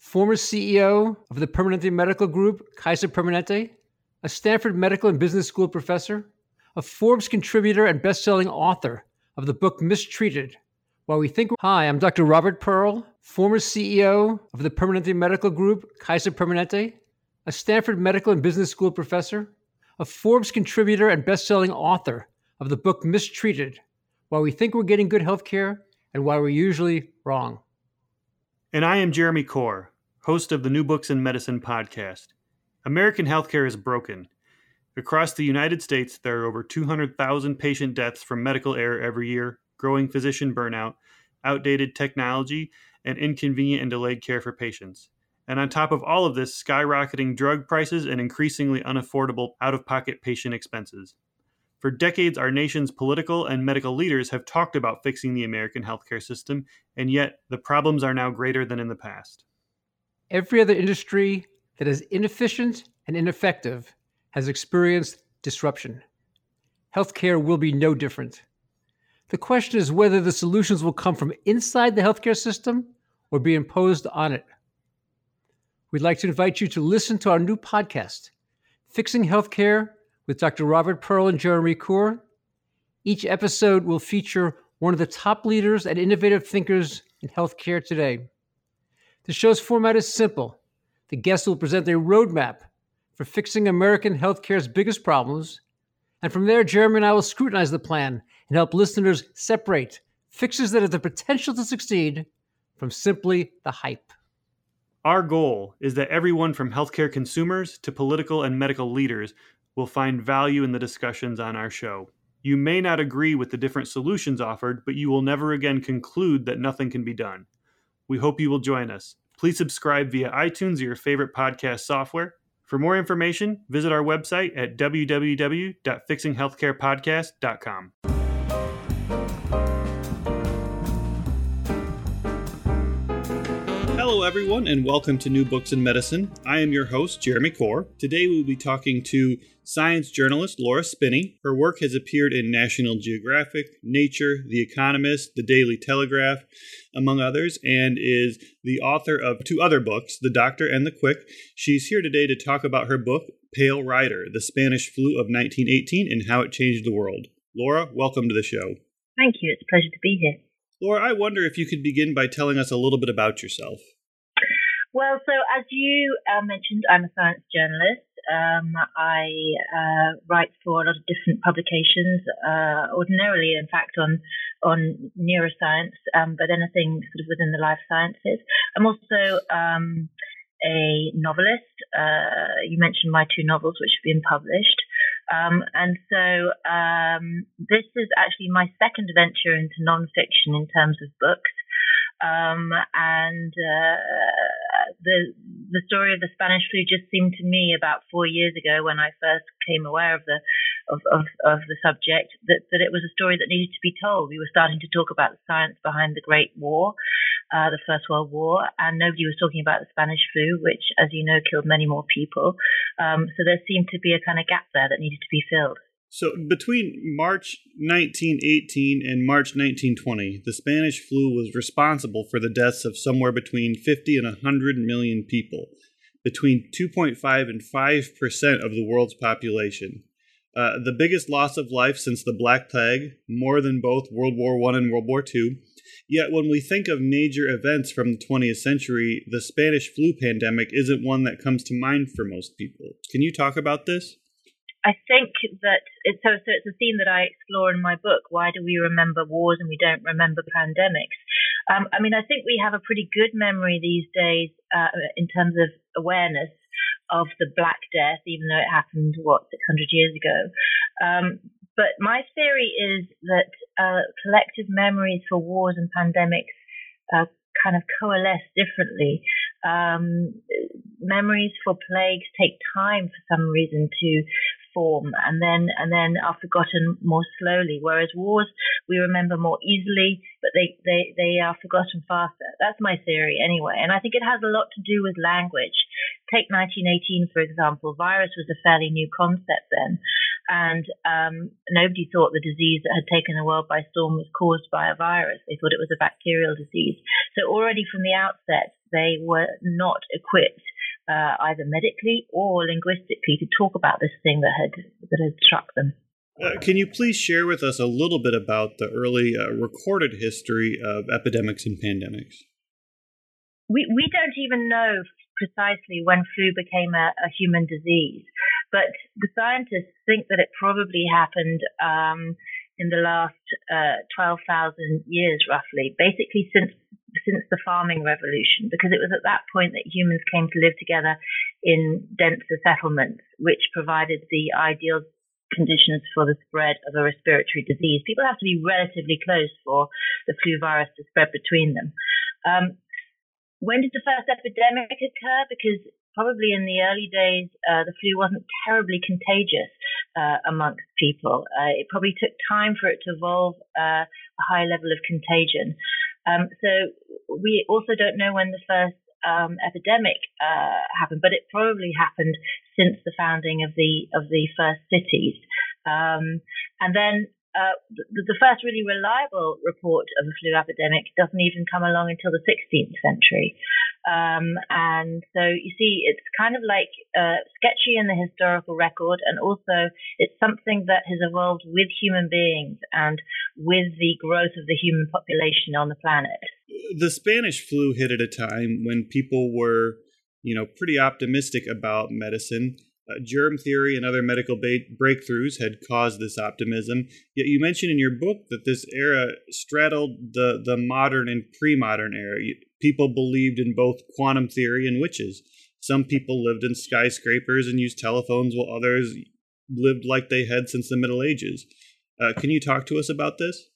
former CEO of the Permanente Medical Group, Kaiser Permanente, a Stanford Medical and Business School professor, a Forbes contributor and best-selling author of the book Mistreated. While we think Hi, I'm Dr. Robert Pearl, former CEO of the Permanente Medical Group, Kaiser Permanente, a Stanford Medical and Business School professor, a Forbes contributor and best-selling author of the book Mistreated. Why we think we're getting good health care and why we're usually wrong. And I am Jeremy Corr, host of the New Books in Medicine podcast. American healthcare is broken. Across the United States, there are over 200,000 patient deaths from medical error every year, growing physician burnout, outdated technology, and inconvenient and delayed care for patients. And on top of all of this, skyrocketing drug prices and increasingly unaffordable out of pocket patient expenses. For decades, our nation's political and medical leaders have talked about fixing the American healthcare system, and yet the problems are now greater than in the past. Every other industry that is inefficient and ineffective has experienced disruption. Healthcare will be no different. The question is whether the solutions will come from inside the healthcare system or be imposed on it. We'd like to invite you to listen to our new podcast, Fixing Healthcare with Dr. Robert Pearl and Jeremy Corr. Each episode will feature one of the top leaders and innovative thinkers in healthcare today. The show's format is simple. The guests will present a roadmap for fixing American healthcare's biggest problems. And from there, Jeremy and I will scrutinize the plan and help listeners separate fixes that have the potential to succeed from simply the hype. Our goal is that everyone from healthcare consumers to political and medical leaders will find value in the discussions on our show. You may not agree with the different solutions offered, but you will never again conclude that nothing can be done. We hope you will join us. Please subscribe via iTunes or your favorite podcast software. For more information, visit our website at www.fixinghealthcarepodcast.com. Hello, everyone, and welcome to New Books in Medicine. I am your host, Jeremy Corr. Today, we will be talking to science journalist Laura Spinney. Her work has appeared in National Geographic, Nature, The Economist, The Daily Telegraph, among others, and is the author of two other books, The Doctor and the Quick. She's here today to talk about her book, Pale Rider The Spanish Flu of 1918 and How It Changed the World. Laura, welcome to the show. Thank you. It's a pleasure to be here. Laura, I wonder if you could begin by telling us a little bit about yourself. Well, so as you uh, mentioned, I'm a science journalist. Um, I uh, write for a lot of different publications, uh, ordinarily, in fact, on on neuroscience, um, but anything sort of within the life sciences. I'm also um, a novelist. Uh, you mentioned my two novels, which have been published. Um, and so um, this is actually my second venture into nonfiction in terms of books. Um, and uh, the the story of the Spanish flu just seemed to me about four years ago when I first became aware of the of, of, of the subject that, that it was a story that needed to be told. We were starting to talk about the science behind the Great War, uh, the First World War, and nobody was talking about the Spanish flu, which, as you know, killed many more people. Um, so there seemed to be a kind of gap there that needed to be filled. So, between March 1918 and March 1920, the Spanish flu was responsible for the deaths of somewhere between 50 and 100 million people, between 2.5 and 5 percent of the world's population. Uh, the biggest loss of life since the Black Plague, more than both World War I and World War II. Yet, when we think of major events from the 20th century, the Spanish flu pandemic isn't one that comes to mind for most people. Can you talk about this? I think that it's so, so it's a theme that I explore in my book. Why do we remember wars and we don't remember pandemics? Um, I mean, I think we have a pretty good memory these days uh, in terms of awareness of the Black Death, even though it happened what 600 years ago. Um, but my theory is that uh, collective memories for wars and pandemics uh, kind of coalesce differently. Um, memories for plagues take time for some reason to form and then and then are forgotten more slowly. Whereas wars we remember more easily, but they, they, they are forgotten faster. That's my theory anyway. And I think it has a lot to do with language. Take 1918, for example. Virus was a fairly new concept then. And um, nobody thought the disease that had taken the world by storm was caused by a virus. They thought it was a bacterial disease. So already from the outset, they were not equipped uh, either medically or linguistically to talk about this thing that had that had struck them. Uh, can you please share with us a little bit about the early uh, recorded history of epidemics and pandemics? We we don't even know precisely when flu became a, a human disease, but the scientists think that it probably happened um, in the last uh, 12,000 years, roughly, basically since since the farming revolution, because it was at that point that humans came to live together in denser settlements, which provided the ideal conditions for the spread of a respiratory disease. People have to be relatively close for the flu virus to spread between them. Um, when did the first epidemic occur? Because probably in the early days, uh, the flu wasn't terribly contagious uh, amongst people. Uh, it probably took time for it to evolve uh, a high level of contagion. Um, so we also don't know when the first um, epidemic uh, happened, but it probably happened since the founding of the of the first cities. Um, and then uh, the, the, first really reliable report of a flu epidemic doesn't even come along until the 16th century. Um, and so you see, it's kind of like uh, sketchy in the historical record, and also it's something that has evolved with human beings and with the growth of the human population on the planet. The Spanish flu hit at a time when people were, you know, pretty optimistic about medicine. Uh, germ theory and other medical ba- breakthroughs had caused this optimism. Yet you mentioned in your book that this era straddled the, the modern and pre modern era. People believed in both quantum theory and witches. Some people lived in skyscrapers and used telephones, while others lived like they had since the Middle Ages. Uh, can you talk to us about this?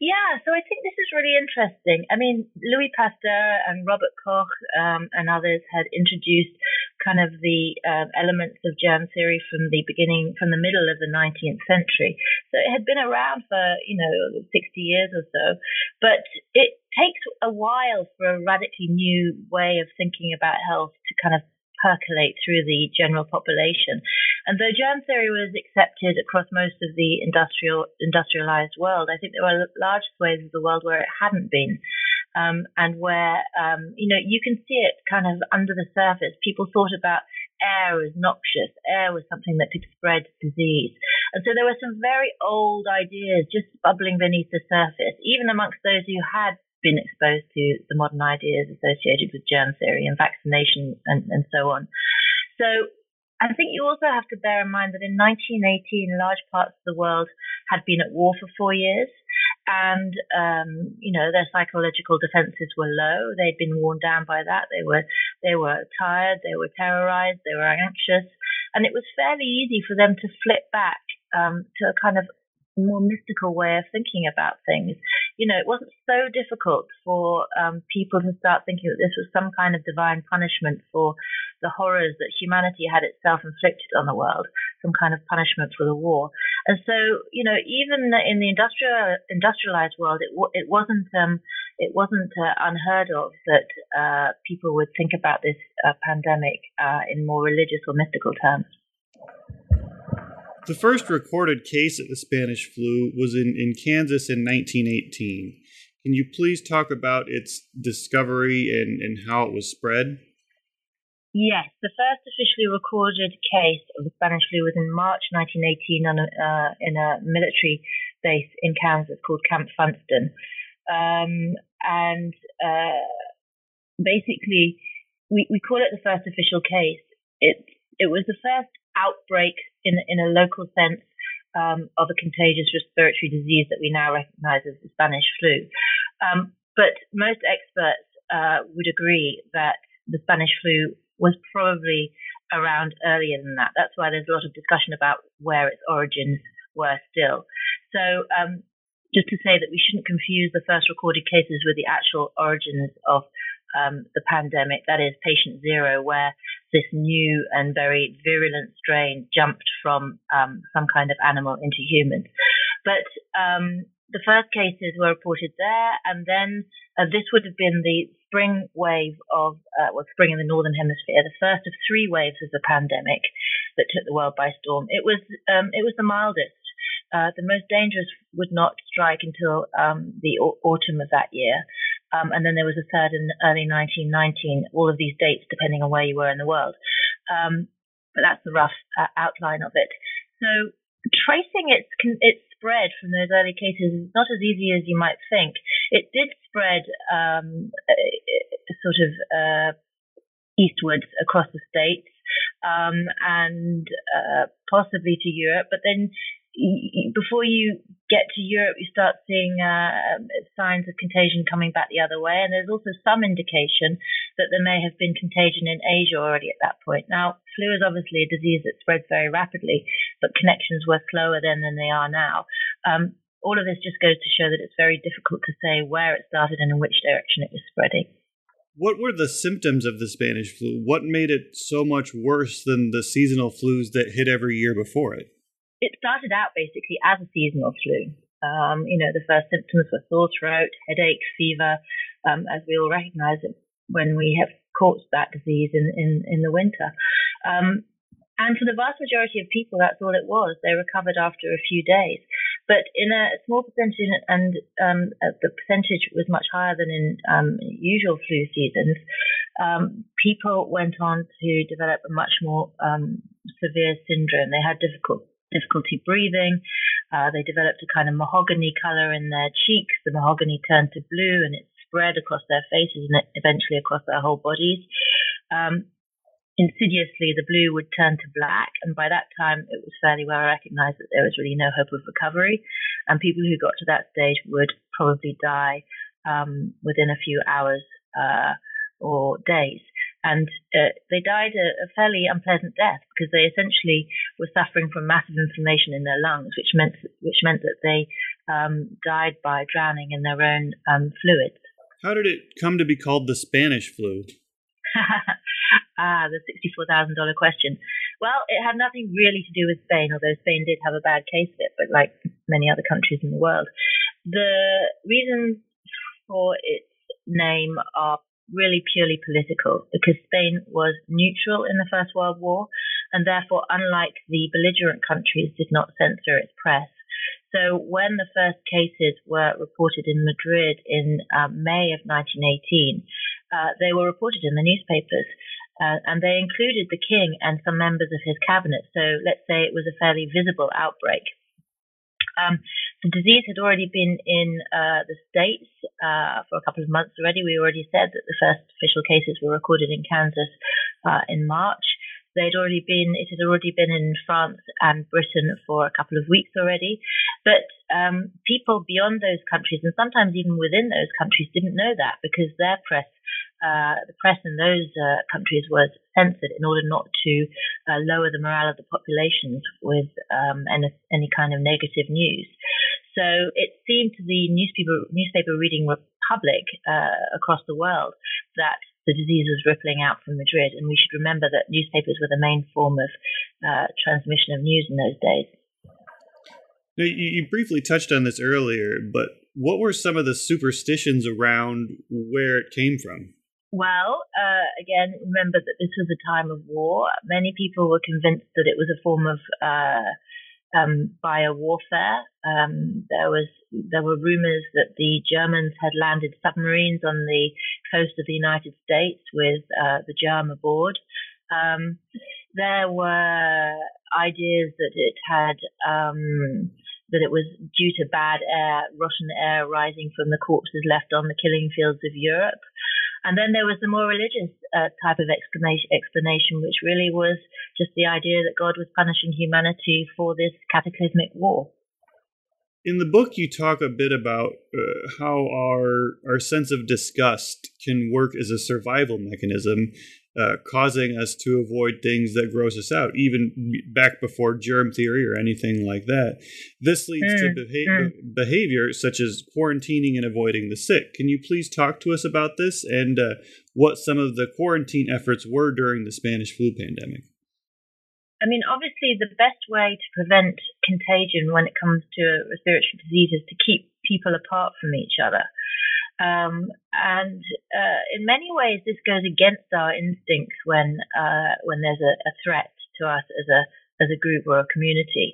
Yeah, so I think this is really interesting. I mean, Louis Pasteur and Robert Koch um, and others had introduced kind of the uh, elements of germ theory from the beginning, from the middle of the 19th century. So it had been around for, you know, 60 years or so, but it takes a while for a radically new way of thinking about health to kind of percolate through the general population. And though germ theory was accepted across most of the industrial industrialized world, I think there were large swathes of the world where it hadn't been um, and where um, you know you can see it kind of under the surface. People thought about air as noxious. Air was something that could spread disease, and so there were some very old ideas just bubbling beneath the surface, even amongst those who had been exposed to the modern ideas associated with germ theory and vaccination and, and so on. So I think you also have to bear in mind that in 1918, large parts of the world had been at war for four years and um, you know their psychological defenses were low. They'd been worn down by that. They were they were tired. They were terrorized. They were anxious, and it was fairly easy for them to flip back um, to a kind of more mystical way of thinking about things. You know, it wasn't so difficult for um, people to start thinking that this was some kind of divine punishment for the horrors that humanity had itself inflicted on the world, some kind of punishment for the war. And so, you know, even in the industrial industrialized world, it it wasn't um, it wasn't uh, unheard of that uh, people would think about this uh, pandemic uh, in more religious or mystical terms. The first recorded case of the Spanish flu was in, in Kansas in 1918. Can you please talk about its discovery and, and how it was spread? Yes, the first officially recorded case of the Spanish flu was in March 1918 on a, uh, in a military base in Kansas called Camp Funston. Um, and uh, basically, we, we call it the first official case. It, it was the first outbreak in in a local sense um, of a contagious respiratory disease that we now recognise as the Spanish flu. Um, but most experts uh, would agree that the Spanish flu was probably around earlier than that. That's why there's a lot of discussion about where its origins were still. So um, just to say that we shouldn't confuse the first recorded cases with the actual origins of um, the pandemic, that is patient zero, where this new and very virulent strain jumped from um, some kind of animal into humans. But um, the first cases were reported there, and then uh, this would have been the spring wave of, uh, well, spring in the northern hemisphere, the first of three waves of the pandemic that took the world by storm. It was um, it was the mildest. Uh, the most dangerous would not strike until um, the au- autumn of that year. Um, and then there was a third in early 1919, all of these dates depending on where you were in the world. Um, but that's the rough uh, outline of it. So tracing its, its spread from those early cases is not as easy as you might think. It did spread um, sort of uh, eastwards across the states um, and uh, possibly to Europe, but then before you get to Europe, you start seeing uh, signs of contagion coming back the other way. And there's also some indication that there may have been contagion in Asia already at that point. Now, flu is obviously a disease that spreads very rapidly, but connections were slower then than they are now. Um, all of this just goes to show that it's very difficult to say where it started and in which direction it was spreading. What were the symptoms of the Spanish flu? What made it so much worse than the seasonal flus that hit every year before it? It started out basically as a seasonal flu. Um, you know, the first symptoms were sore throat, headache, fever, um, as we all recognize it when we have caught that disease in, in, in the winter. Um, and for the vast majority of people, that's all it was. They recovered after a few days. But in a small percentage, and um, uh, the percentage was much higher than in um, usual flu seasons, um, people went on to develop a much more severe syndrome. They had difficult difficulty breathing. Uh, they developed a kind of mahogany color in their cheeks. The mahogany turned to blue and it spread across their faces and eventually across their whole bodies. Um, insidiously, the blue would turn to black, and by that time, it was fairly well recognized that there was really no hope of recovery. And people who got to that stage would probably die um, within a few hours uh, or days and uh, they died a, a, fairly unpleasant death because they essentially were suffering from massive inflammation in their lungs, which meant which meant that they um, died by drowning in their own um, fluids. How did it come to be called the Spanish flu? ah, the sixty-four thousand dollar question. Well, it had nothing really to do with Spain, although Spain did have a bad case of it, but like many other countries in the world, the reasons for its name are really purely political because Spain was neutral in the First World War and therefore, unlike the belligerent countries, did not censor its press. So when the first cases were reported in Madrid in uh, May of 1918, uh, they were reported in the newspapers. Uh, and they included the king and some members of his cabinet. So let's say it was a fairly visible outbreak. Um, disease had already been in uh, the States uh, for a couple of months already. We already said that the first official cases were recorded in Kansas uh, in March. They'd already been, it had already been in France and Britain for a couple of weeks already. But um, people beyond those countries, and sometimes even within those countries, didn't know that because their press uh, the press in those uh, countries was censored in order not to uh, lower the morale of the populations with um, any, any, kind of negative news. So it seemed to the newspaper newspaper reading public uh, across the world that the disease was rippling out from Madrid, and we should remember that newspapers were the main form of uh, transmission of news in those days. Now, you briefly touched on this earlier, but what were some of the superstitions around where it came from? Well, uh, again, remember that this was a time of war. Many people were convinced that it was a form of uh, um, biowarfare. Um, there was there were rumors that the Germans had landed submarines on the coast of the United States with uh, the germ aboard. Um, there were ideas that it had um, that it was due to bad air, Russian air rising from the corpses left on the killing fields of Europe. And then there was the more religious uh, type of explanation, explanation, which really was just the idea that God was punishing humanity for this cataclysmic war. In the book, you talk a bit about uh, how our our sense of disgust can work as a survival mechanism, uh, causing us to avoid things that gross us out, even back before germ theory or anything like that. This leads mm, to beha- mm. behavior such as quarantining and avoiding the sick. Can you please talk to us about this and uh, what some of the quarantine efforts were during the Spanish flu pandemic? I mean, obviously, the best way to prevent contagion when it comes to respiratory disease is to keep people apart from each other. Um, and uh, in many ways, this goes against our instincts when uh, when there's a, a, threat to us as a as a group or a community,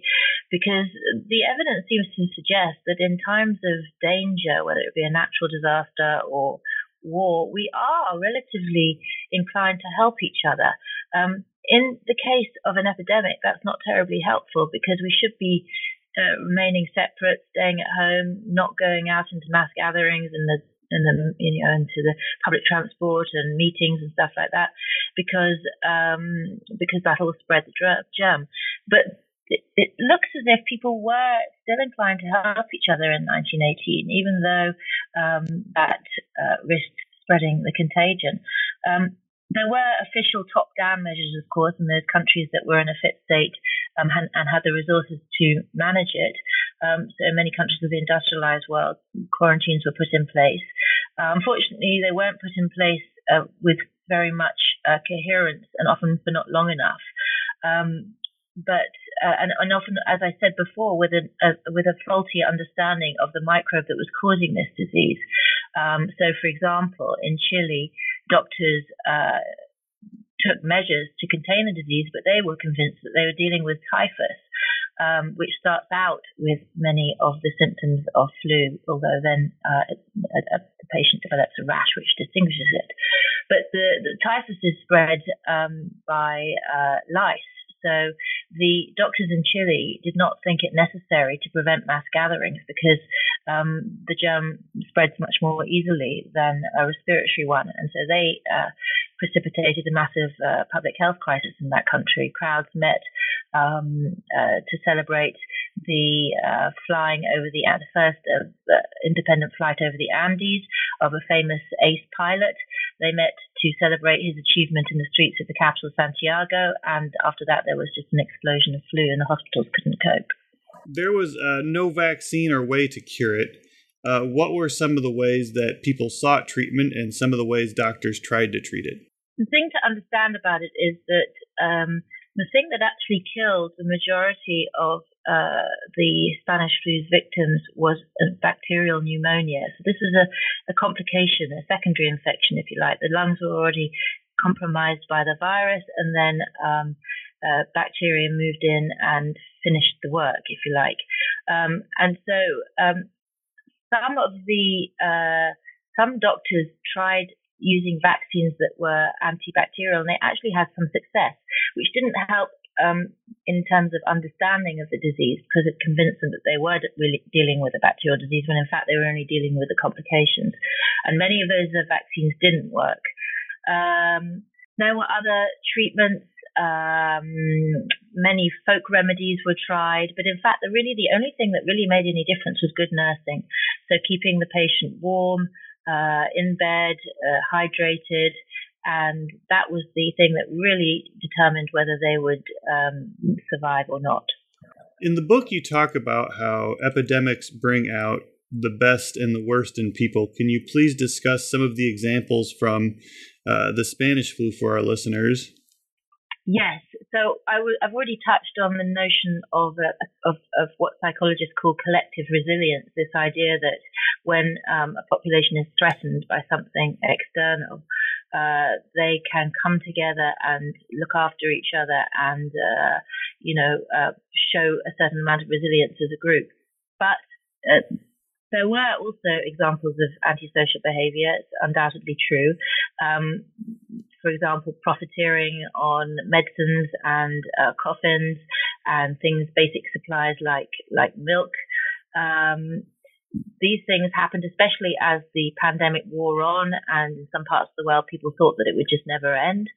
because the evidence seems to suggest that in times of danger, whether it be a natural disaster or war, we are relatively inclined to help each other. Um, in the case of an epidemic, that's not terribly helpful because we should be uh, remaining separate, staying at home, not going out into mass gatherings and the and the you know into the public transport and meetings and stuff like that because um, because that will spread the germ. But it, it, looks as if people were still inclined to help each other in 1918, even though um, that uh, risked spreading the contagion. Um, there were official top-down measures, of course, in those countries that were in a fit state um, and, and, had the resources to manage it. Um, so in many countries of the industrialized world, quarantines were put in place. Uh, unfortunately, they weren't put in place uh, with very much uh, coherence and often for not long enough. Um, but uh, and, and, often, as I said before, with a, a, with a faulty understanding of the microbe that was causing this disease. Um, so, for example, in Chile, doctors uh, took measures to contain the disease, but they were convinced that they were dealing with typhus, um, which starts out with many of the symptoms of flu, although then uh, a, the patient develops a rash which distinguishes it. But the, the typhus is spread um, by uh, lice. So the doctors in Chile did not think it necessary to prevent mass gatherings because um, the germ spreads much more easily than a respiratory one. And so they uh, precipitated a massive uh, public health crisis in that country. Crowds met um, uh, to celebrate the uh, flying over the, the first uh, independent flight over the Andes of a famous ace pilot. They met to celebrate his achievement in the streets of the capital, Santiago, and after that, there was just an explosion of flu, and the hospitals couldn't cope. There was uh, no vaccine or way to cure it. Uh, what were some of the ways that people sought treatment and some of the ways doctors tried to treat it? The thing to understand about it is that um, the thing that actually killed the majority of uh, the Spanish flu's victims was bacterial pneumonia. So this is a, a complication, a secondary infection, if you like. The lungs were already compromised by the virus, and then um, uh, bacteria moved in and finished the work, if you like. Um, and so um, some of the uh, some doctors tried using vaccines that were antibacterial, and they actually had some success, which didn't help um, in terms of understanding of the disease because it convinced them that they were really dealing with a bacterial disease when in fact they were only dealing with the complications. And many of those uh, vaccines didn't work. Um, there were other treatments. Um, many folk remedies were tried, but in fact, the really the only thing that really made any difference was good nursing. So keeping the patient warm, uh, in bed, uh, hydrated, and that was the thing that really determined whether they would um, survive or not. In the book, you talk about how epidemics bring out the best and the worst in people. Can you please discuss some of the examples from uh, the Spanish flu for our listeners? Yes. So i w- I've already touched on the notion of, uh, of, of what psychologists call collective resilience. This idea that when um, a population is threatened by something external, uh, they can come together and look after each other and, uh, you know, uh, show a certain amount of resilience as a group. But uh, there were also examples of antisocial behavior. It's undoubtedly true. Um, for example, profiteering on medicines and uh, coffins and things, basic supplies like like milk. Um, these things happened especially as the pandemic wore on, and in some parts of the world, people thought that it would just never end.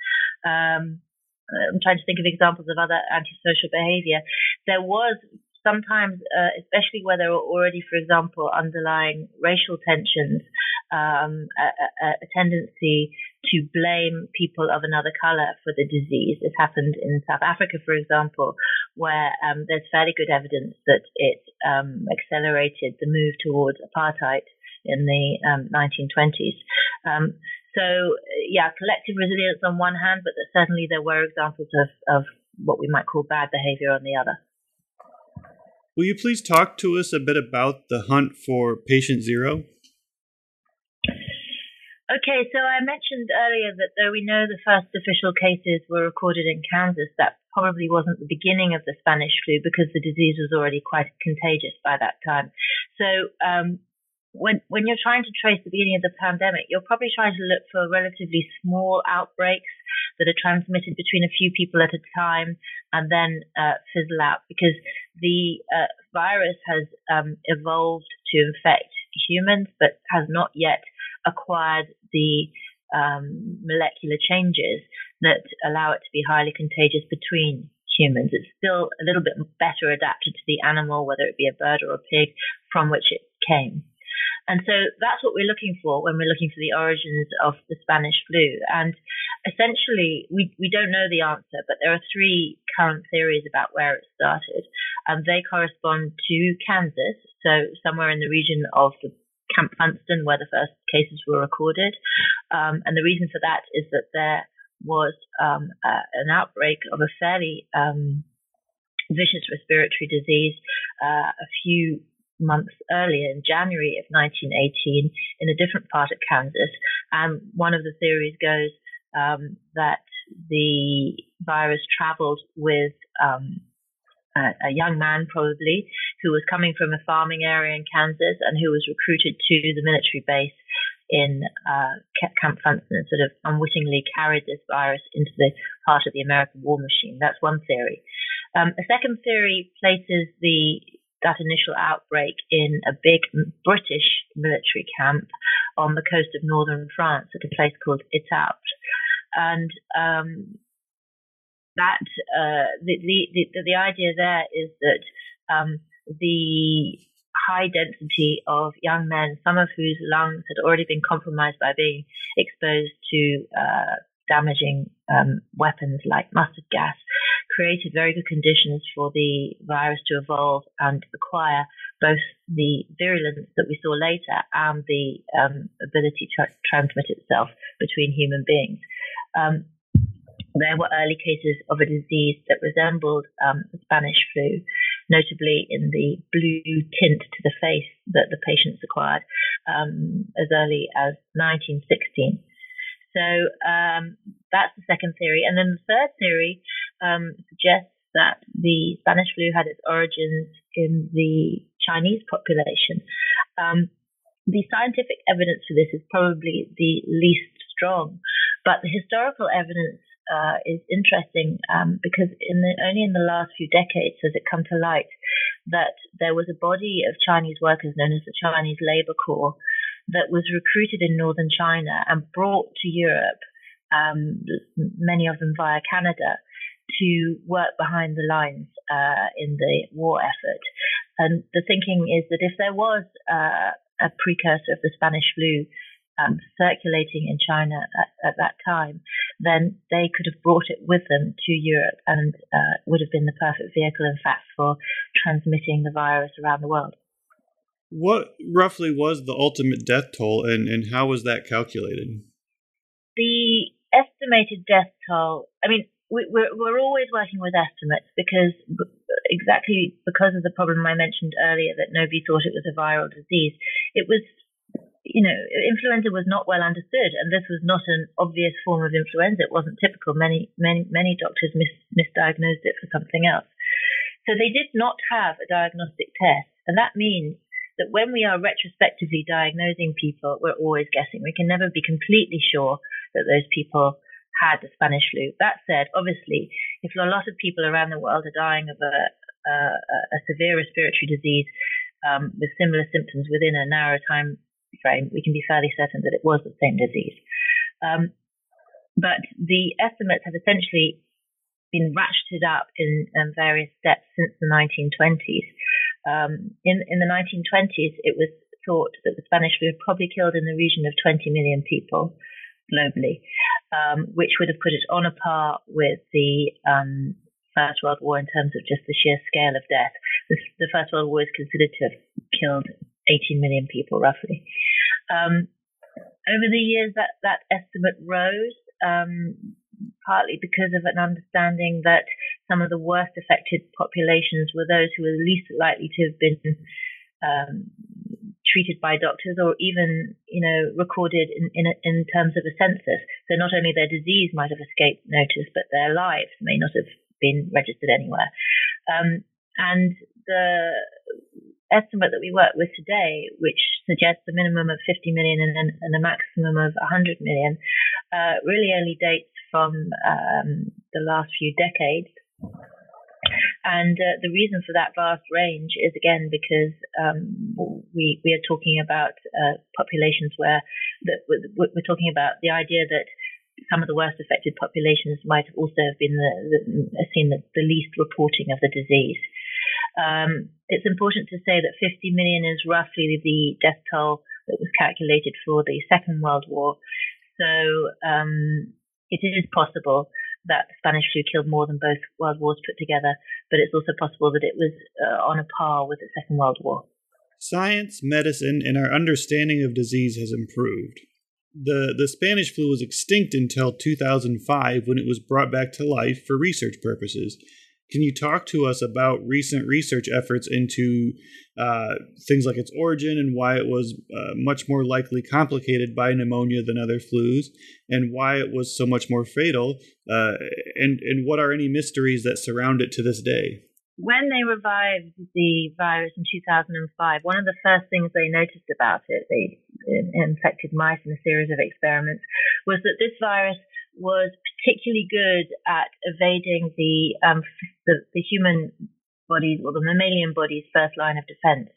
Um, I'm trying to think of examples of other antisocial behavior. There was sometimes, uh, especially where there were already, for example, underlying racial tensions, um, a, a, a, tendency to blame people of another color for the disease. This happened in South Africa, for example, where um, there's fairly good evidence that it um, accelerated the move towards apartheid in the 1920s. Um, um, so, yeah, collective resilience on one hand, but certainly there were examples of, of what we might call bad behavior on the other. Will you please talk to us a bit about the hunt for patient zero? Okay, so I mentioned earlier that though we know the first official cases were recorded in Kansas, that probably wasn't the beginning of the Spanish flu because the disease was already quite contagious by that time. So um, when when you're trying to trace the beginning of the pandemic, you're probably trying to look for relatively small outbreaks that are transmitted between a few people at a time and then uh, fizzle out because the uh, virus has um, evolved to infect humans, but has not yet acquired the um, molecular changes that allow it to be highly contagious between humans. It's still a little bit better adapted to the animal, whether it be a bird or a pig, from which it came. And so that's what we're looking for when we're looking for the origins of the Spanish flu. And essentially, we, we don't know the answer, but there are three current theories about where it started. And they correspond to Kansas, so somewhere in the region of the Camp Funston, where the first cases were recorded. Um, and the reason for that is that there was um, an outbreak of a fairly um, vicious respiratory disease uh, a few months earlier in January of 1918 in a different part of Kansas. And one of the theories goes um, that the virus traveled with um, a, a young man probably who was coming from a farming area in Kansas and who was recruited to the military base in uh, Camp Funston and sort of unwittingly carried this virus into the heart of the American war machine. That's one theory. Um, a second theory places the that initial outbreak in a big British military camp on the coast of northern France at a place called Etaples. And um, that uh, the, the, the, the idea there is that um, the high density of young men, some of whose lungs had already been compromised by being exposed to uh, damaging um, weapons like mustard gas, created very good conditions for the virus to evolve and acquire both the virulence that we saw later and the um, ability to transmit itself between human beings. Um, there were early cases of a disease that resembled um, the Spanish flu, notably in the blue tint to the face that the patients acquired um, as early as 1916. So um, that's the second theory. And then the third theory um, suggests that the Spanish flu had its origins in the Chinese population. Um, the scientific evidence for this is probably the least strong, but the historical evidence uh, is interesting um, because in the, only in the last few decades has it come to light that there was a body of Chinese workers known as the Chinese Labor Corps that was recruited in northern China and brought to Europe, um, many of them via Canada, to work behind the lines uh, in the war effort. And the thinking is that if there was uh, a precursor of the Spanish flu um, circulating in China at, at, that time, then they could have brought it with them to Europe and uh, would have been the perfect vehicle, in fact, for transmitting the virus around the world. What roughly was the ultimate death toll, and, and how was that calculated? The estimated death toll, I mean, we, we're, we're always working with estimates because exactly because of the problem I mentioned earlier that nobody thought it was a viral disease. It was you know, influenza was not well understood, and this was not an obvious form of influenza. It wasn't typical. Many, many, many doctors mis- misdiagnosed it for something else. So they did not have a diagnostic test, and that means that when we are retrospectively diagnosing people, we're always guessing. We can never be completely sure that those people had the Spanish flu. That said, obviously, if a lot of people around the world are dying of a, a, a severe respiratory disease um, with similar symptoms within a narrow time frame, we can be fairly certain that it was the same disease. Um, but the estimates have essentially been ratcheted up in um, various steps since the 1920s. Um, in, in the 1920s, it was thought that the Spanish flu had probably killed in the region of 20 million people. globally, um, which would have put it on a par with the um, First World War in terms of just the sheer scale of death. The, the First World War is considered to have killed 18 million people, roughly. Um, over the years, that, that estimate rose, um, partly because of an understanding that some of the worst affected populations were those who were least likely to have been um, treated by doctors or even, you know, recorded in, in, in terms of a census. So not only their disease might have escaped notice, but their lives may not have been registered anywhere. Um, and the estimate that we work with today, which suggests a minimum of 50 million and, and a maximum of 100 million, uh, really only dates from um, the last few decades. And uh, the reason for that vast range is again because um, we we are talking about uh, populations where we're talking about the idea that some of the worst affected populations might also have been the, the, seen the, the least reporting of the disease. Um, it's important to say that 50 million is roughly the death toll that was calculated for the Second World War. So um, it is possible that the Spanish flu killed more than both world wars put together, but it's also possible that it was uh, on a par with the Second World War. Science, medicine, and our understanding of disease has improved. The, the Spanish flu was extinct until 2005 when it was brought back to life for research purposes. Can you talk to us about recent research efforts into uh, things like its origin and why it was uh, much more likely complicated by pneumonia than other flus, and why it was so much more fatal, uh, and and what are any mysteries that surround it to this day? When they revived the virus in 2005, one of the first things they noticed about it, they infected mice in a series of experiments, was that this virus was particularly good at evading the, um, the, the human body's or the mammalian body's first line of defense.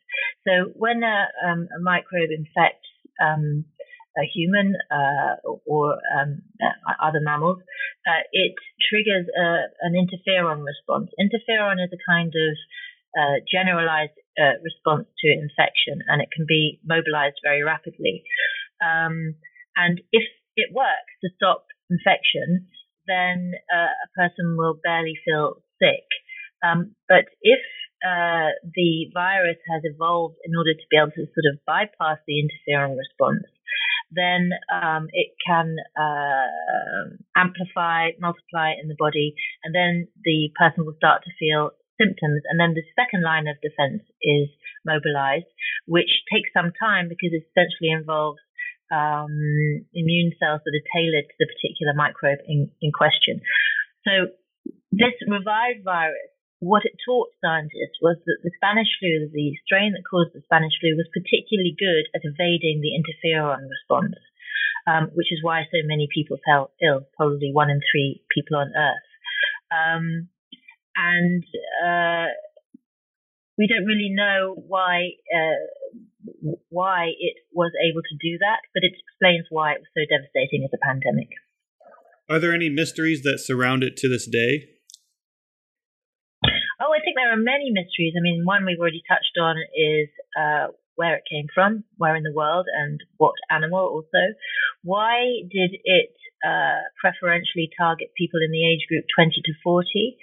So when a, um, a microbe infects um, a human uh, or um, other mammals, uh, it triggers a, an interferon response. Interferon is a kind of uh, generalized uh, response to infection, and it can be mobilized very rapidly. Um, and if it works to stop infection, then uh, a person will barely feel sick. Um, but if uh, the virus has evolved in order to be able to sort of bypass the interferon response, then um, it can uh, amplify, multiply in the body, and then the person will start to feel symptoms. And then the second line of defense is mobilized, which takes some time because it essentially involves um, immune cells that are tailored to the particular microbe in, in question. So this revived virus, what it taught scientists was that the Spanish flu, the strain that caused the Spanish flu, was particularly good at evading the interferon response, um, which is why so many people fell ill, probably one in three people on Earth. Um, and uh, we don't really know why uh, why it was able to do that, but it explains why it was so devastating as a pandemic. Are there any mysteries that surround it to this day? Oh, I think there are many mysteries. I mean, one we've already touched on is uh, where it came from, where in the world, and what animal also. Why did it uh, preferentially target people in the age group 20 to 40?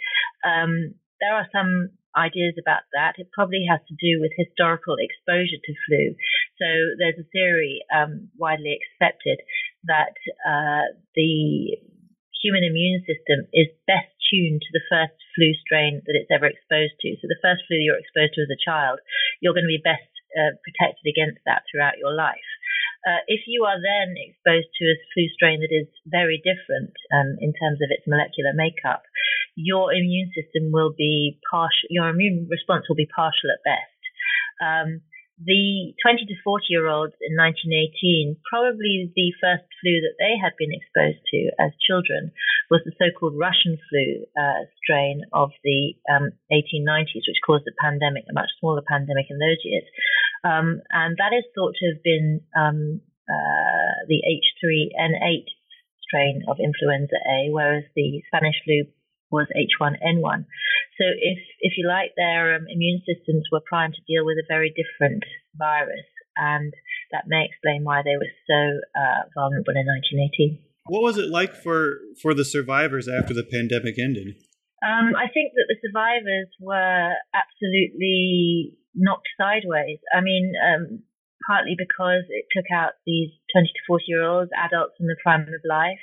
Um, there are some ideas about that. It probably has to do with historical exposure to flu. So there's a theory um, widely accepted that uh, the human immune system is best tuned to the first flu strain that it's ever exposed to. So the first flu you're exposed to as a child, you're going to be best uh, protected against that throughout your life. Uh, if you are then exposed to a flu strain that is very different um, in terms of its molecular makeup, your immune system will be partial, your immune response will be partial at best. Um, the 20 to 40 year olds in 1918, probably the first flu that they had been exposed to as children was the so-called Russian flu uh, strain of the um, 1890s, which caused a pandemic, a much smaller pandemic in those years. Um, and that is thought to have been um, uh, the H3N8 strain of influenza A, whereas the Spanish flu was H1N1. So if, if you like, their um, immune systems were primed to deal with a very different virus. And that may explain why they were so uh, vulnerable in 1918. What was it like for, for the survivors after the pandemic ended? Um, I think that the survivors were absolutely knocked sideways. I mean, um, partly because it took out these 20 to 40 year olds, adults in the prime of life.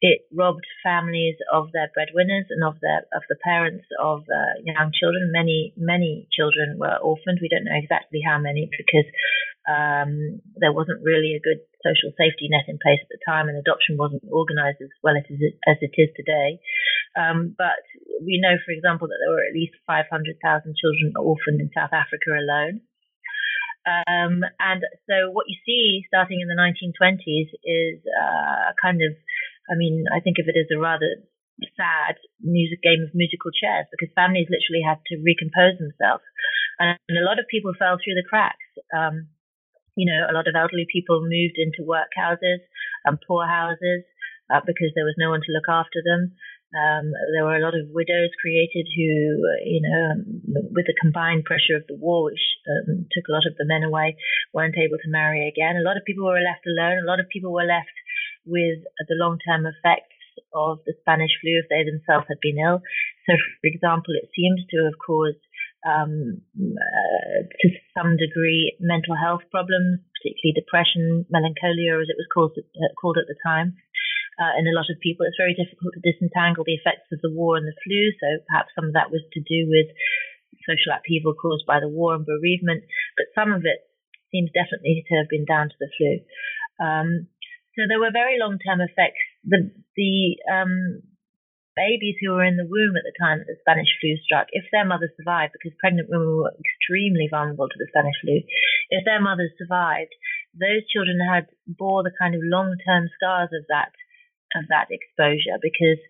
It robbed families of their breadwinners and of their of the parents of uh, young children. Many many children were orphaned. We don't know exactly how many because um, there wasn't really a good social safety net in place at the time, and adoption wasn't organised as well as it is, as it is today. Um, but we know, for example, that there were at least 500,000 children orphaned in South Africa alone. Um, and so what you see starting in the 1920s is uh, a kind of I mean, I think of it as a rather sad music game of musical chairs because families literally had to recompose themselves, and, a lot of people fell through the cracks. Um, you know, a lot of elderly people moved into workhouses and poor houses uh, because there was no one to look after them. Um, there were a lot of widows created who, you know, um, with the combined pressure of the war, which um, took a lot of the men away, weren't able to marry again. A lot of people were left alone. A lot of people were left with the long-term effects of the Spanish flu if they themselves had been ill. So, for example, it seems to have caused um, uh, to some degree mental health problems, particularly depression, melancholia, as it was called, uh, called at the time. Uh, in a lot of people, it's very difficult to disentangle the effects of the war and the flu. So perhaps some of that was to do with social upheaval caused by the war and bereavement, but some of it seems definitely to have been down to the flu. Um, so there were very long term effects. The the um, babies who were in the womb at the time that the Spanish flu struck, if their mothers survived, because pregnant women were extremely vulnerable to the Spanish flu, if their mothers survived, those children had bore the kind of long term scars of that of that exposure because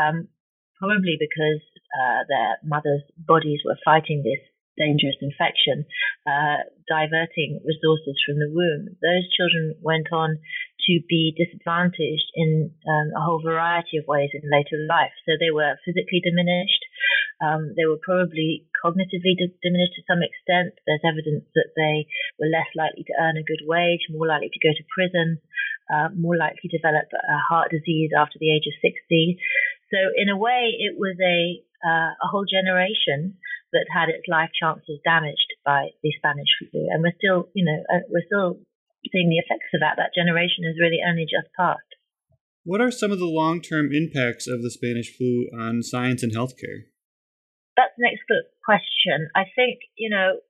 um, probably because uh, their mothers' bodies were fighting this dangerous infection, uh, diverting resources from the womb. Those children went on to be disadvantaged in um, a whole variety of ways in later life. So they were physically diminished. Um, they were probably cognitively diminished to some extent. There's evidence that they were less likely to earn a good wage, more likely to go to prison, uh, more likely to develop a heart disease after the age of 60. So in a way, it was a uh, a whole generation that had its life chances damaged by the Spanish flu, and we're still, you know, uh, we're still seeing the effects of that. That generation has really only just passed. What are some of the long term impacts of the Spanish flu on science and healthcare? That's an excellent question. I think, you know,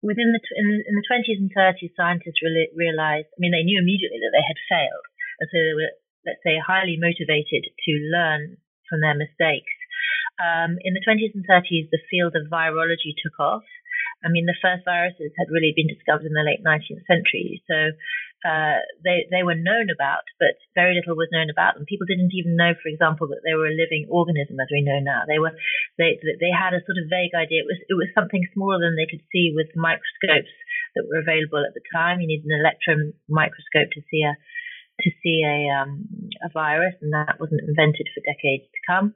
within the in, in the 20s and 30s, scientists really realized, I mean, they knew immediately that they had failed. And so they were, let's say, highly motivated to learn from their mistakes. Um, in the 20s and 30s, the field of virology took off. I mean, the first viruses had really been discovered in the late 19th century, so uh, they they were known about, but very little was known about them. People didn't even know, for example, that they were a living organism as we know now. They were they they had a sort of vague idea. It was it was something smaller than they could see with microscopes that were available at the time. You need an electron microscope to see a to see a, um, a virus, and that wasn't invented for decades to come.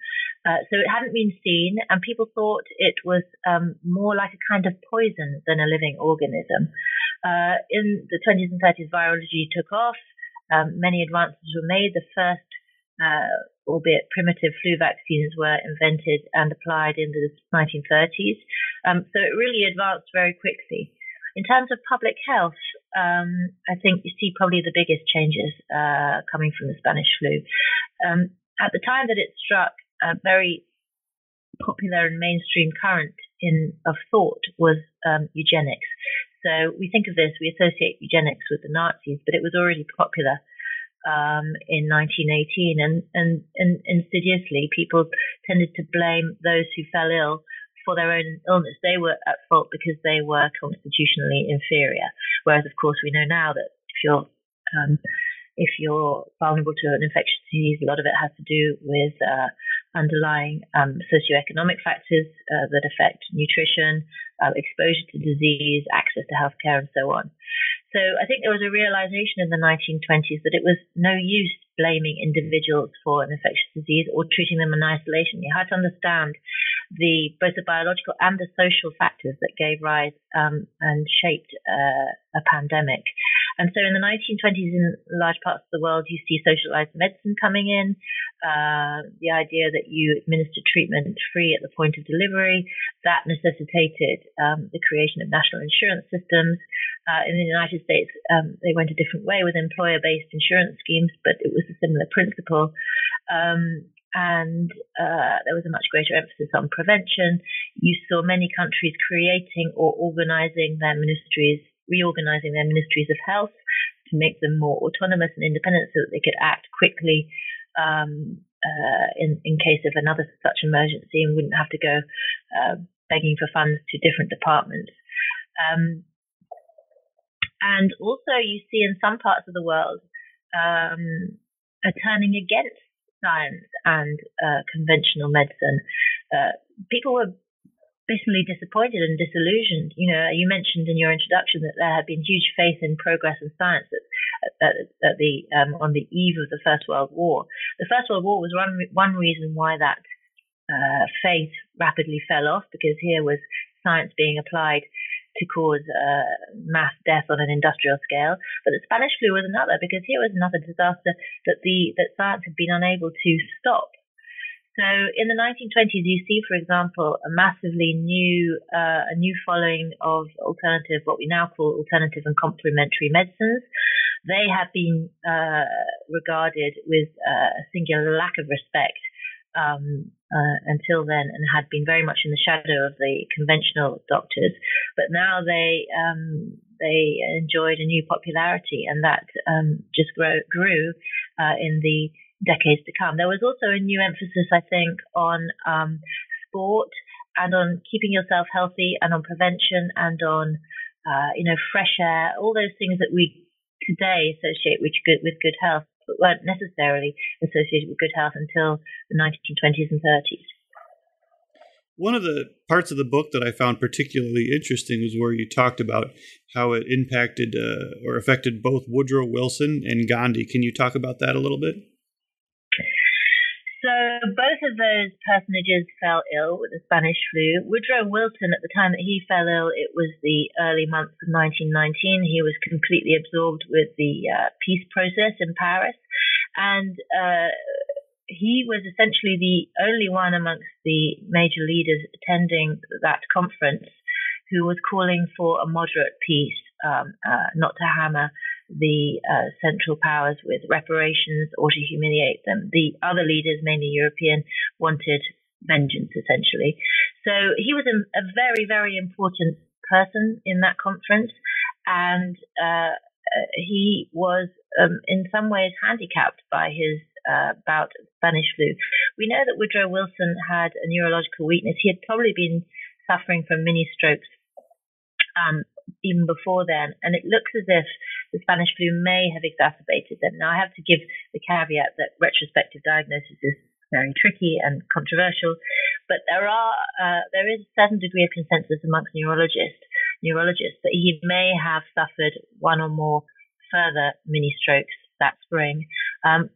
Uh, so it hadn't been seen, and people thought it was um, more like a kind of poison than a living organism. Uh, in the 20s and 30s, virology took off. Um, many advances were made. The first, uh, albeit primitive, flu vaccines were invented and applied in the 1930s. Um, so it really advanced very quickly. In terms of public health, um, I think you see probably the biggest changes uh, coming from the Spanish flu. Um, at the time that it struck, a very popular and mainstream current in of thought was um, eugenics. So we think of this, we associate eugenics with the Nazis, but it was already popular um, in 1918, and, and, and insidiously, people tended to blame those who fell ill for their own illness. They were at fault because they were constitutionally inferior. Whereas, of course, we know now that if you're um, if you're vulnerable to an infectious disease, a lot of it has to do with uh, underlying um, socioeconomic factors uh, that affect nutrition, uh, exposure to disease, access to healthcare, and so on. So I think there was a realization in the 1920s that it was no use blaming individuals for an infectious disease or treating them in isolation. You had to understand the both the biological and the social factors that gave rise um, and shaped uh, a pandemic. And so in the 1920s, in large parts of the world, you see socialized medicine coming in, uh, the idea that you administer treatment free at the point of delivery. That necessitated um, the creation of national insurance systems. Uh, in the United States, um, they went a different way with employer based insurance schemes, but it was a similar principle. Um, and uh, there was a much greater emphasis on prevention. You saw many countries creating or organizing their ministries, reorganizing their ministries of health to make them more autonomous and independent so that they could act quickly um, uh, in, in case of another such emergency and wouldn't have to go uh, begging for funds to different departments. Um, and also, you see in some parts of the world um, a turning against science and uh, conventional medicine, uh, people were bitterly disappointed and disillusioned. You know, you mentioned in your introduction that there had been huge faith in progress and science at, at, at the um, on the eve of the First World War. The First World War was one one reason why that uh, faith rapidly fell off because here was science being applied to cause uh, mass death on an industrial scale. But the Spanish flu was another because here was another disaster that the that science had been unable to stop. So in the 1920s, you see, for example, a massively new uh, a new following of alternative, what we now call alternative and complementary medicines. They have been uh, regarded with uh, a singular lack of respect um, uh, until then and had been very much in the shadow of the conventional doctors. But now they um, they enjoyed a new popularity, and that um, just grow, grew uh, in the decades to come. There was also a new emphasis, I think, on um, sport and on keeping yourself healthy and on prevention and on uh, you know fresh air, all those things that we today associate with good with good health but weren't necessarily associated with good health until the 1920s and 30s. One of the parts of the book that I found particularly interesting was where you talked about how it impacted uh, or affected both Woodrow Wilson and Gandhi. Can you talk about that a little bit? So both of those personages fell ill with the Spanish flu. Woodrow Wilson, at the time that he fell ill, it was the early months of 1919. He was completely absorbed with the uh, peace process in Paris, and uh, he was essentially the only one amongst the major leaders attending that conference who was calling for a moderate peace, um, uh, not to hammer the uh, Central Powers with reparations or to humiliate them. The other leaders, mainly European, wanted vengeance essentially. So he was a, very, very important person in that conference, and uh, he was um, in some ways handicapped by his uh, bout of Spanish flu. We know that Woodrow Wilson had a neurological weakness. He had probably been suffering from mini strokes um, even before then, and it looks as if the Spanish flu may have exacerbated them. Now, I have to give the caveat that retrospective diagnosis is very tricky and controversial, but there are uh, there is a certain degree of consensus amongst neurologists neurologists that he may have suffered one or more further mini strokes that spring. Um,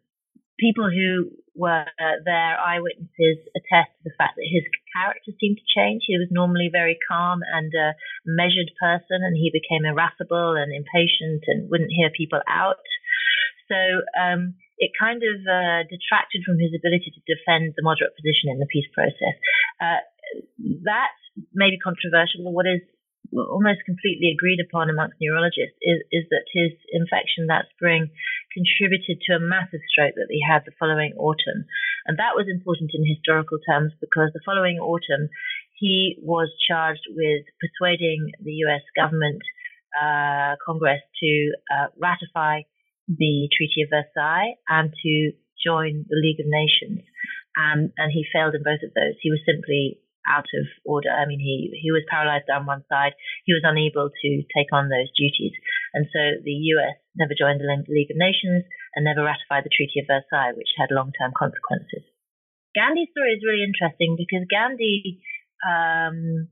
people who were there, eyewitnesses, attest to the fact that his character seemed to change. He was normally very calm and a measured person, and he became irascible and impatient and wouldn't hear people out. So um, it kind of uh, detracted from his ability to defend the moderate position in the peace process. Uh, that may be controversial, but what is almost completely agreed upon amongst neurologists is, is that his infection that spring contributed to a massive stroke that he had the following autumn. And that was important in historical terms because the following autumn he was charged with persuading the US government, uh, Congress, to uh, ratify the Treaty of Versailles and to join the League of Nations. Um, and he failed in both of those. He was simply out of order. I mean, he, he was paralyzed on one side. He was unable to take on those duties. And so the US never joined the League of Nations and never ratified the Treaty of Versailles, which had long term consequences. Gandhi's story is really interesting because Gandhi, um,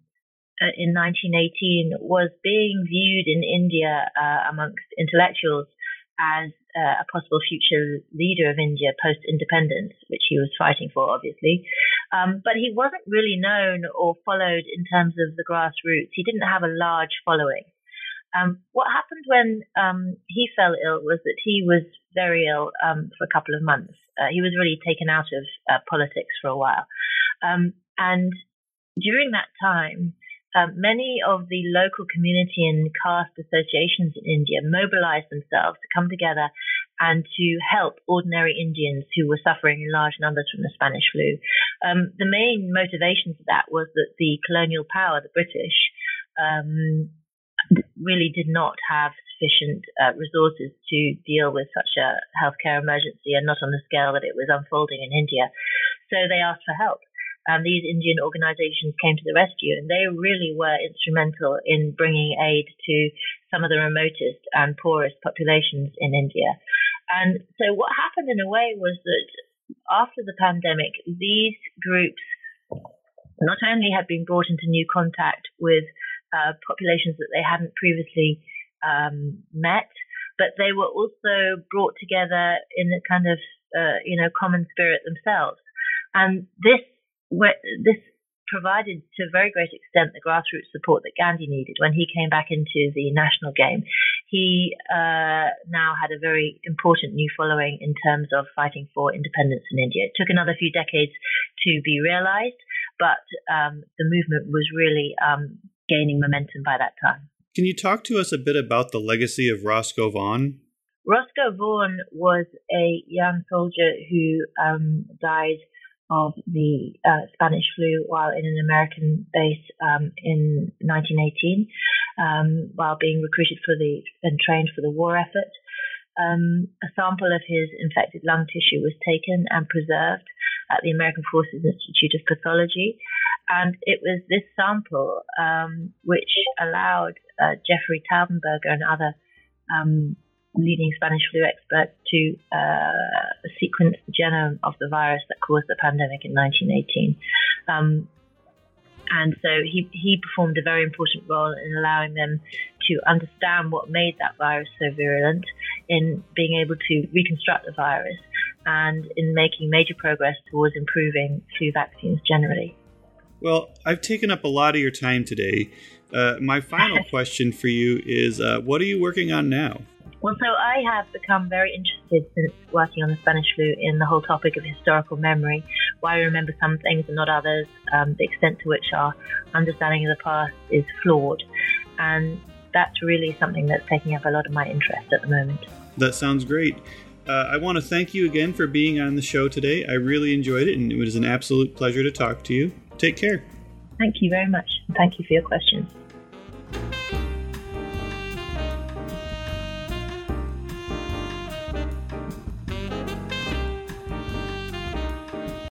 uh, in 1918, was being viewed in India uh, amongst intellectuals as uh, a possible future leader of India post independence, which he was fighting for, obviously. Um, but he wasn't really known or followed in terms of the grassroots. He didn't have a large following. Um, what happened when um, he fell ill was that he was very ill um, for a couple of months. Uh, he was really taken out of uh, politics for a while. Um, and during that time, um, many of the local community and caste associations in India mobilized themselves to come together and to help ordinary Indians who were suffering in large numbers from the Spanish flu. Um, the main motivation for that was that the colonial power, the British, um, really did not have sufficient uh, resources to deal with such a healthcare emergency and not on the scale that it was unfolding in India. So they asked for help. And these Indian organizations came to the rescue, and they really were instrumental in bringing aid to some of the remotest and poorest populations in India. And so, what happened in a way was that after the pandemic, these groups not only had been brought into new contact with uh, populations that they hadn't previously um, met, but they were also brought together in a kind of uh, you know common spirit themselves. And this this provided to a very great extent the grassroots support that Gandhi needed when he came back into the national game. He uh, now had a very important new following in terms of fighting for independence in India. It took another few decades to be realized, but um, the movement was really um, gaining momentum by that time. Can you talk to us a bit about the legacy of Roscoe Vaughan? Roscoe Vaughan was a young soldier who um, died of the uh, Spanish flu while in an American base um, in 1918, um, while being recruited for the and trained for the war effort. Um, a sample of his infected lung tissue was taken and preserved at the American Forces Institute of Pathology, and it was this sample um, which allowed uh, Jeffrey Taubenberger and other um, leading Spanish flu expert to uh, sequence the genome of the virus that caused the pandemic in 1918. Um, and so he, he performed a very important role in allowing them to understand what made that virus so virulent, in being able to reconstruct the virus, and in making major progress towards improving flu vaccines generally. Well, I've taken up a lot of your time today. Uh, my final question for you is uh, what are you working on now? Well, so I have become very interested since working on the Spanish flu in the whole topic of historical memory, why we remember some things and not others, um, the extent to which our understanding of the past is flawed. And that's really something that's taking up a lot of my interest at the moment. That sounds great. Uh, I want to thank you again for being on the show today. I really enjoyed it, and it was an absolute pleasure to talk to you. Take care. Thank you very much. Thank you for your questions.